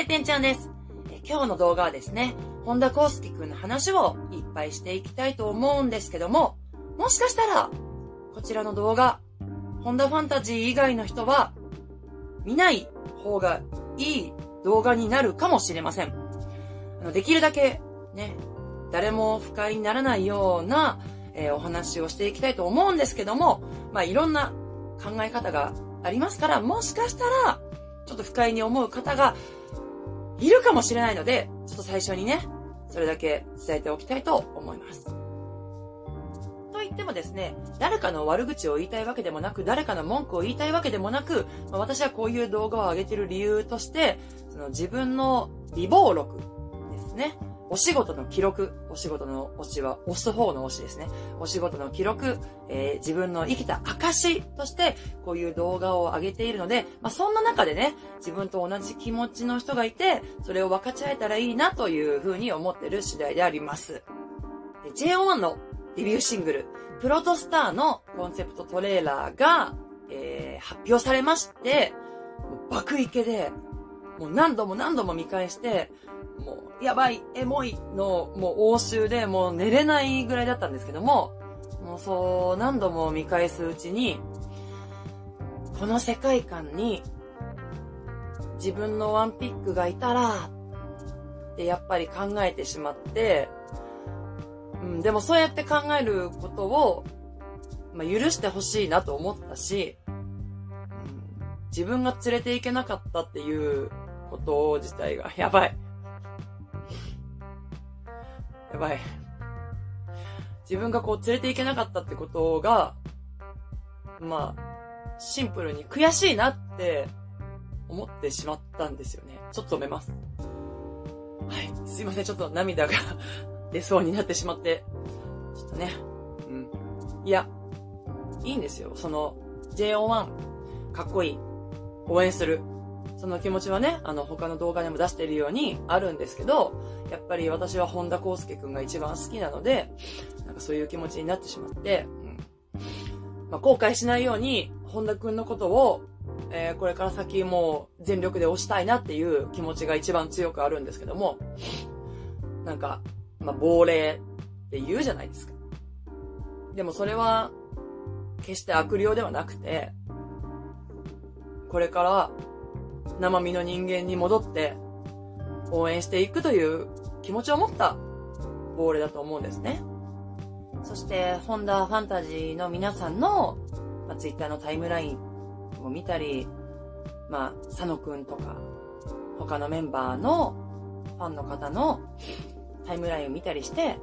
せ、てんちゃんです。今日の動画はですね、本田康介くんの話をいっぱいしていきたいと思うんですけども、もしかしたら、こちらの動画、本田ファンタジー以外の人は、見ない方がいい動画になるかもしれません。あのできるだけ、ね、誰も不快にならないような、えー、お話をしていきたいと思うんですけども、まあ、いろんな考え方がありますから、もしかしたら、ちょっと不快に思う方がいるかもしれないので、ちょっと最初にね、それだけ伝えておきたいと思います。と言ってもですね、誰かの悪口を言いたいわけでもなく、誰かの文句を言いたいわけでもなく、私はこういう動画を上げてる理由として、その自分の美貌録ですね。お仕事の記録、お仕事の推しは押す方の推しですね。お仕事の記録、えー、自分の生きた証として、こういう動画を上げているので、まあ、そんな中でね、自分と同じ気持ちの人がいて、それを分かち合えたらいいなというふうに思ってる次第であります。JO1 のデビューシングル、プロトスターのコンセプトトレーラーが、えー、発表されまして、爆イケで、もう何度も何度も見返して、もう、やばい、エモいの、もう応酬で、もう寝れないぐらいだったんですけども、もうそう、何度も見返すうちに、この世界観に、自分のワンピックがいたら、ってやっぱり考えてしまって、うん、でもそうやって考えることを、まあ、許してほしいなと思ったし、うん、自分が連れて行けなかったっていうこと自体がやばい。やばい。自分がこう連れて行けなかったってことが、まあ、シンプルに悔しいなって思ってしまったんですよね。ちょっと止めます。はい。すいません。ちょっと涙が 出そうになってしまって。ちょっとね。うん。いや、いいんですよ。その、JO1、かっこいい。応援する。その気持ちはね、あの、他の動画でも出しているようにあるんですけど、やっぱり私は本田康介くんが一番好きなので、なんかそういう気持ちになってしまって、うん。まあ、後悔しないように、本田くんのことを、えー、これから先もう全力で推したいなっていう気持ちが一番強くあるんですけども、なんか、まあ、亡霊って言うじゃないですか。でもそれは、決して悪霊ではなくて、これから生身の人間に戻って応援していくという気持ちを持った亡霊だと思うんですね。そして、ホンダファンタジーの皆さんの、まあ、ツイッターのタイムラインを見たり、まあ、佐野くんとか、他のメンバーのファンの方のタイムラインを見たりして、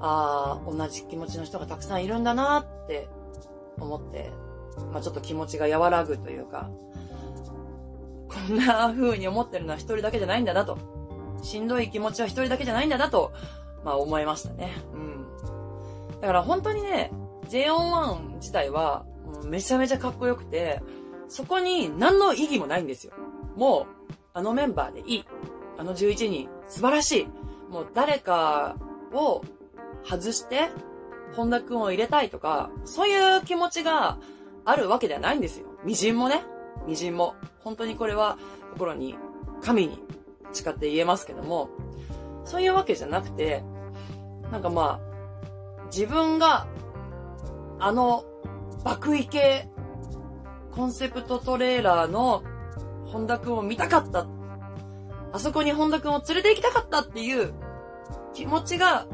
ああ、同じ気持ちの人がたくさんいるんだなって思って、まあちょっと気持ちが和らぐというか、んな風に思ってるのは一人だけじゃないんだなと。しんどい気持ちは一人だけじゃないんだなと、まあ思いましたね。うん。だから本当にね、JO1 自体は、めちゃめちゃかっこよくて、そこに何の意義もないんですよ。もう、あのメンバーでいい。あの11人、素晴らしい。もう誰かを外して、本田くんを入れたいとか、そういう気持ちがあるわけではないんですよ。微塵もね。微塵も。本当にこれは心に、神に誓って言えますけども、そういうわけじゃなくて、なんかまあ、自分が、あの、爆イケコンセプトトレーラーの本田くんを見たかった。あそこに本田くんを連れて行きたかったっていう気持ちが、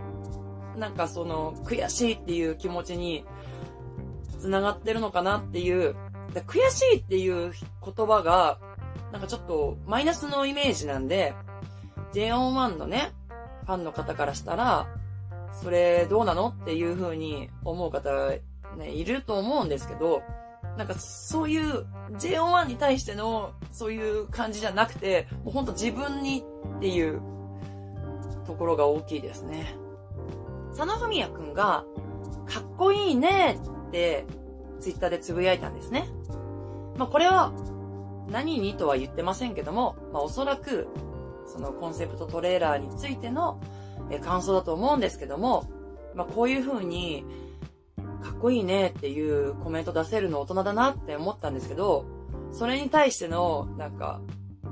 なんかその悔しいっていう気持ちに繋がってるのかなっていうで悔しいっていう言葉が、なんかちょっとマイナスのイメージなんで、JO1 のね、ファンの方からしたら、それどうなのっていう風に思う方、ね、いると思うんですけど、なんかそういう JO1 に対してのそういう感じじゃなくて、もうほんと自分にっていうところが大きいですね。佐野文也くんが、かっこいいねってツイッターでつぶやいたんですね。まあこれは何にとは言ってませんけども、まあおそらくそのコンセプトトレーラーについての感想だと思うんですけども、まあこういう風にかっこいいねっていうコメント出せるの大人だなって思ったんですけど、それに対してのなんか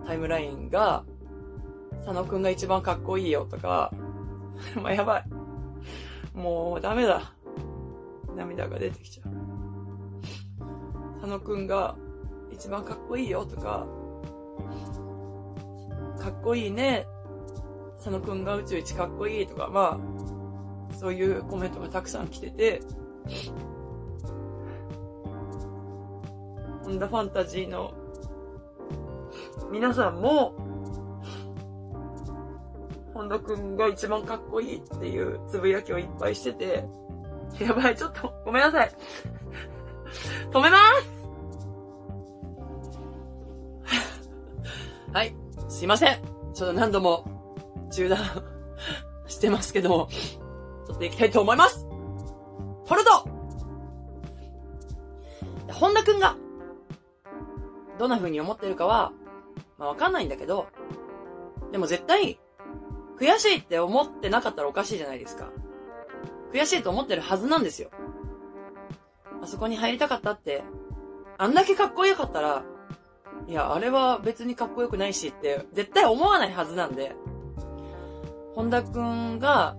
タイムラインが、佐野くんが一番かっこいいよとか、まあ、やばい。もうダメだ。涙が出てきちゃう。佐野くんが一番かっこいいよとか、かっこいいね。佐野くんが宇宙一かっこいいとか、まあ、そういうコメントがたくさん来てて、ホンダファンタジーの皆さんも、本田くんが一番かっこいいっていうつぶやきをいっぱいしてて、やばい、ちょっと、ごめんなさい。止めますはい、すいません。ちょっと何度も中断 してますけども、撮っていきたいと思いますホルド本田くんが、どんな風に思ってるかは、まあわかんないんだけど、でも絶対、悔しいって思ってなかったらおかしいじゃないですか。悔しいと思ってるはずなんですよ。あそこに入りたかったって、あんだけかっこよかったら、いや、あれは別にかっこよくないしって、絶対思わないはずなんで、本田くんが、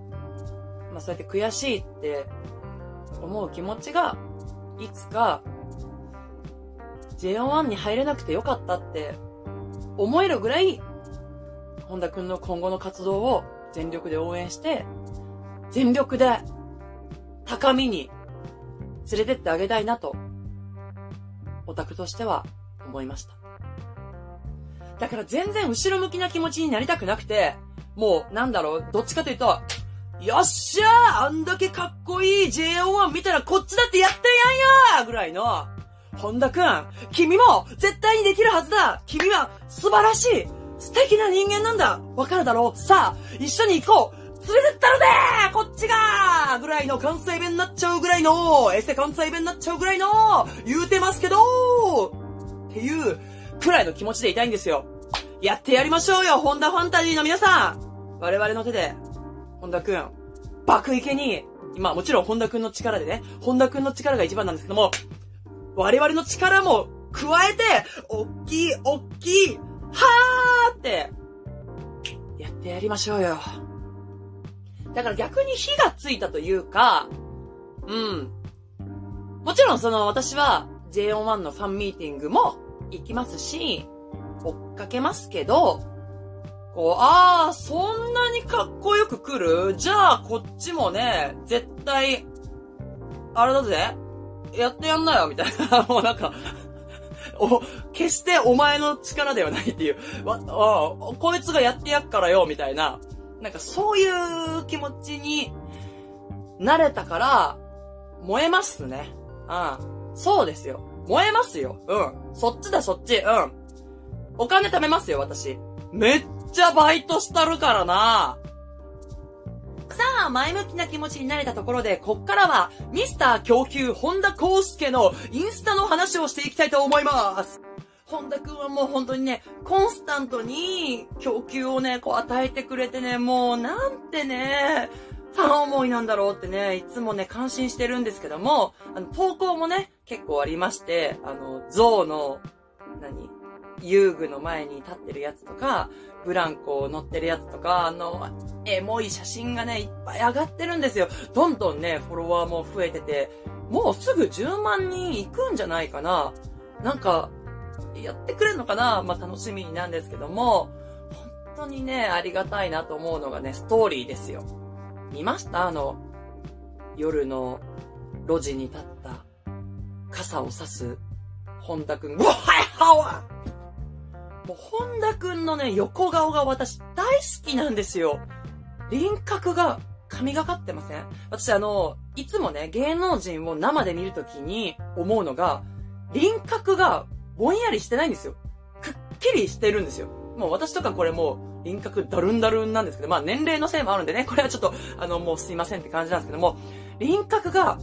まあそうやって悔しいって思う気持ちが、いつか、JO1 に入れなくてよかったって思えるぐらい、本田くんの今後の活動を全力で応援して、全力で高みに連れてってあげたいなと、オタクとしては思いました。だから全然後ろ向きな気持ちになりたくなくて、もう、なんだろう、どっちかというと、よっしゃーあんだけかっこいい JO1 見たらこっちだってやってやんやぐらいの、本田くん、君も絶対にできるはずだ。君は素晴らしい素敵な人間なんだ。わかるだろう。さあ、一緒に行こう。連れてったるでこっちがぐらいの関西弁になっちゃうぐらいの、エセ関西弁になっちゃうぐらいの、言うてますけどっていう、くらいの気持ちでいたいんですよ。やってやりましょうよ、ホンダファンタジーの皆さん我々の手で、本田くん、爆池に、まあもちろん本田くんの力でね、本田くんの力が一番なんですけども、我々の力も加えて、おっきい、おっきい、はーって、やってやりましょうよ。だから逆に火がついたというか、うん。もちろんその私は JO1 のファンミーティングも行きますし、追っかけますけど、こう、ああ、そんなにかっこよく来る？じゃあこっちもね、絶対、あれだぜやってやんなよ、みたいな。もうなんかお、決してお前の力ではないっていう、わ、あこいつがやってやっからよ、みたいな。なんかそういう気持ちになれたから、燃えますね。うん。そうですよ。燃えますよ。うん。そっちだ、そっち。うん。お金貯めますよ、私。めっちゃバイトしたるからな。さあ、前向きな気持ちになれたところで、こっからは、ミスター供給、本田康介のインスタの話をしていきたいと思います。本田くんはもう本当にね、コンスタントに供給をね、こう与えてくれてね、もうなんてね、ファン思いなんだろうってね、いつもね、感心してるんですけども、あの、投稿もね、結構ありまして、あの、象の、何遊具の前に立ってるやつとか、ブランコを乗ってるやつとか、あの、エモい写真がね、いっぱい上がってるんですよ。どんどんね、フォロワーも増えてて、もうすぐ10万人いくんじゃないかな。なんか、やってくれるのかな？まあ、楽しみなんですけども、本当にね、ありがたいなと思うのがね、ストーリーですよ。見ました？あの、夜の路地に立った傘を差す本田くん。わはいはわもう本田くんのね、横顔が私大好きなんですよ。輪郭が神がかってません？私あの、いつもね、芸能人を生で見るときに思うのが、輪郭がぼんやりしてないんですよ。くっきりしてるんですよ。もう私とかこれもう輪郭ダルンダルンなんですけど、まあ年齢のせいもあるんでね、これはちょっと、あの、もうすいませんって感じなんですけども、輪郭が、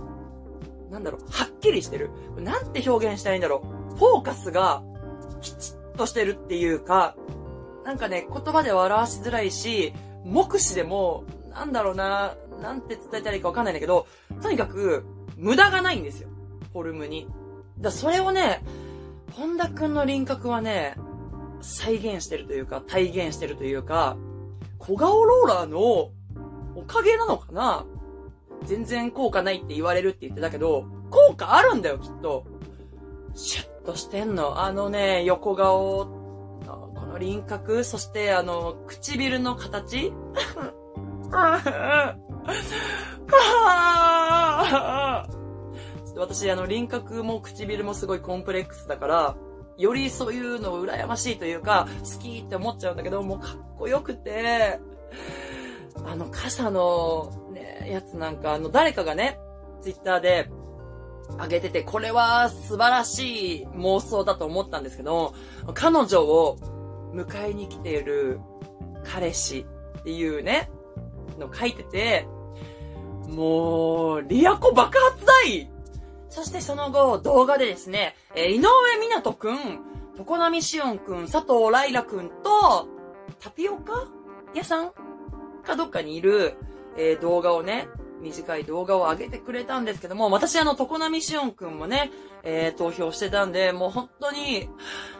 なんだろう、はっきりしてる。なんて表現したらいいんだろう。フォーカスが、きちっとしてるっていうか、なんかね、言葉では表しづらいし、目視でも、なんだろうな、なんて伝えたらいいかわかんないんだけど、とにかく、無駄がないんですよ。フォルムに。だそれをね、本田くんの輪郭はね、再現してるというか、体現してるというか、小顔ローラーのおかげなのかな？全然効果ないって言われるって言ってたけど、効果あるんだよ、きっと。シュッとしてんの。あのね、横顔、この輪郭、そしてあの、唇の形 私、あの、輪郭も唇もすごいコンプレックスだから、よりそういうのを羨ましいというか、好きって思っちゃうんだけど、もうかっこよくて、あの傘のね、やつなんか、あの誰かがね、ツイッターで上げてて、これは素晴らしい妄想だと思ったんですけど、彼女を迎えに来ている彼氏っていうね、の書いてて、もう、リアコ爆発大そしてその後、動画でですね、えー、井上湊くん、常波しおんくん、佐藤ライラくんと、タピオカ屋さんかどっかにいる、えー、動画をね、短い動画を上げてくれたんですけども、私あの、常波しおんくんもね、えー、投票してたんで、もう本当に、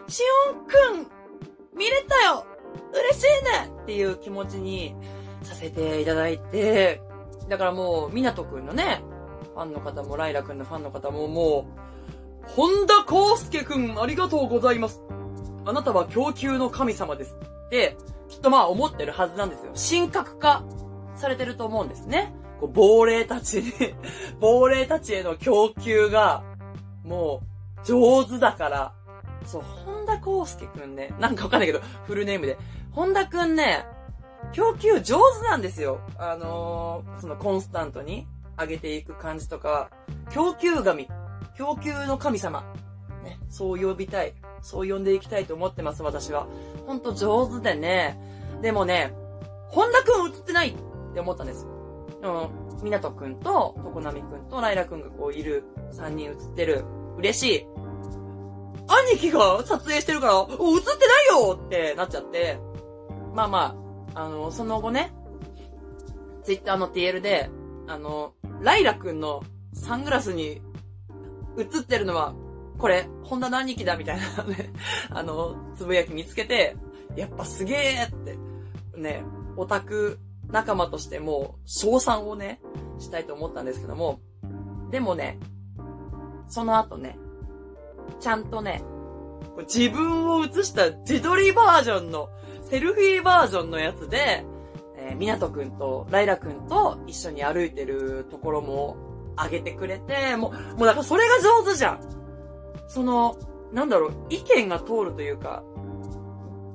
しおんくん、見れたよ嬉しいねっていう気持ちにさせていただいて、だからもう、みなとくんのね、ファンの方も、ライラくんのファンの方も、もう、本田康介くん、ありがとうございます。あなたは供給の神様です。って、きっとまあ思ってるはずなんですよ。神格化されてると思うんですね。こう亡霊たちに 亡霊たちへの供給が、もう、上手だから、そう、本田康介くんね、なんかわかんないけど、フルネームで。本田くんね、供給上手なんですよ。あのー、そのコンスタントに上げていく感じとか、供給神、供給の神様。ね、そう呼びたい。そう呼んでいきたいと思ってます、私は。ほんと上手でね。でもね、本田くん映ってないって思ったんです。うん。みなとくんと、とこなみくんとライラくんがこういる3人映ってる。嬉しい。兄貴が撮影してるから、映ってないよってなっちゃって。まあまあ、あの、その後ね、ツイッターの TL で、あの、ライラくんのサングラスに映ってるのは、これ、ホンダの兄貴だみたいなね、あの、つぶやき見つけて、やっぱすげえって、ね、オタク仲間としても賞賛をね、したいと思ったんですけども、でもね、その後ね、ちゃんとね、自分を映した自撮りバージョンの、セルフィーバージョンのやつで、えー、みなとくんとライラくんと一緒に歩いてるところも上げてくれて、もう、もうだからそれが上手じゃん。その、なんだろう、意見が通るというか、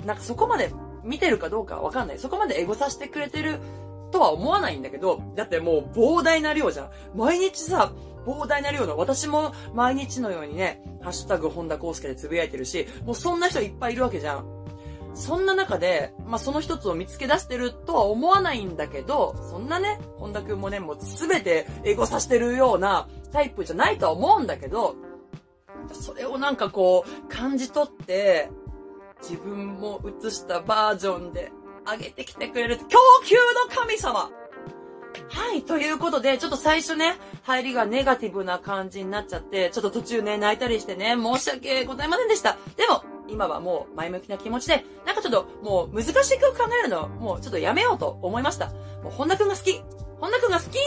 なんかそこまで見てるかどうかわかんない。そこまでエゴさせてくれてるとは思わないんだけど、だってもう膨大な量じゃん。毎日さ、膨大な量の、私も毎日のようにね、ハッシュタグ本田康介でつぶやいてるし、もうそんな人いっぱいいるわけじゃん。そんな中で、まあ、その一つを見つけ出してるとは思わないんだけど、そんなね、本田くんもね、もうすべてエゴさせてるようなタイプじゃないとは思うんだけど、それをなんかこう、感じ取って、自分も映したバージョンで上げてきてくれる供給の神様。はい、ということで、ちょっと最初ね、入りがネガティブな感じになっちゃって、ちょっと途中ね、泣いたりしてね、申し訳ございませんでした。でも、今はもう前向きな気持ちで、なんかちょっともう難しく考えるの、もうちょっとやめようと思いました。もう本田くんが好き本田くんが好き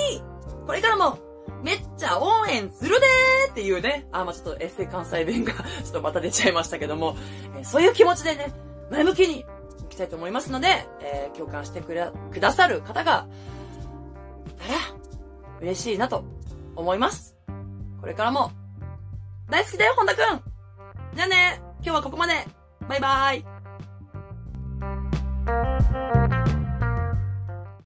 これからもめっちゃ応援するでーっていうね、あ、まあ、ちょっとエッセイ関西弁が ちょっとまた出ちゃいましたけども、えー、そういう気持ちでね、前向きにいきたいと思いますので、えー、共感してくれ、くださる方が、たら、嬉しいなと思います。これからも、大好きだよ、本田くん。じゃあね。今日はここまで。バイバーイ。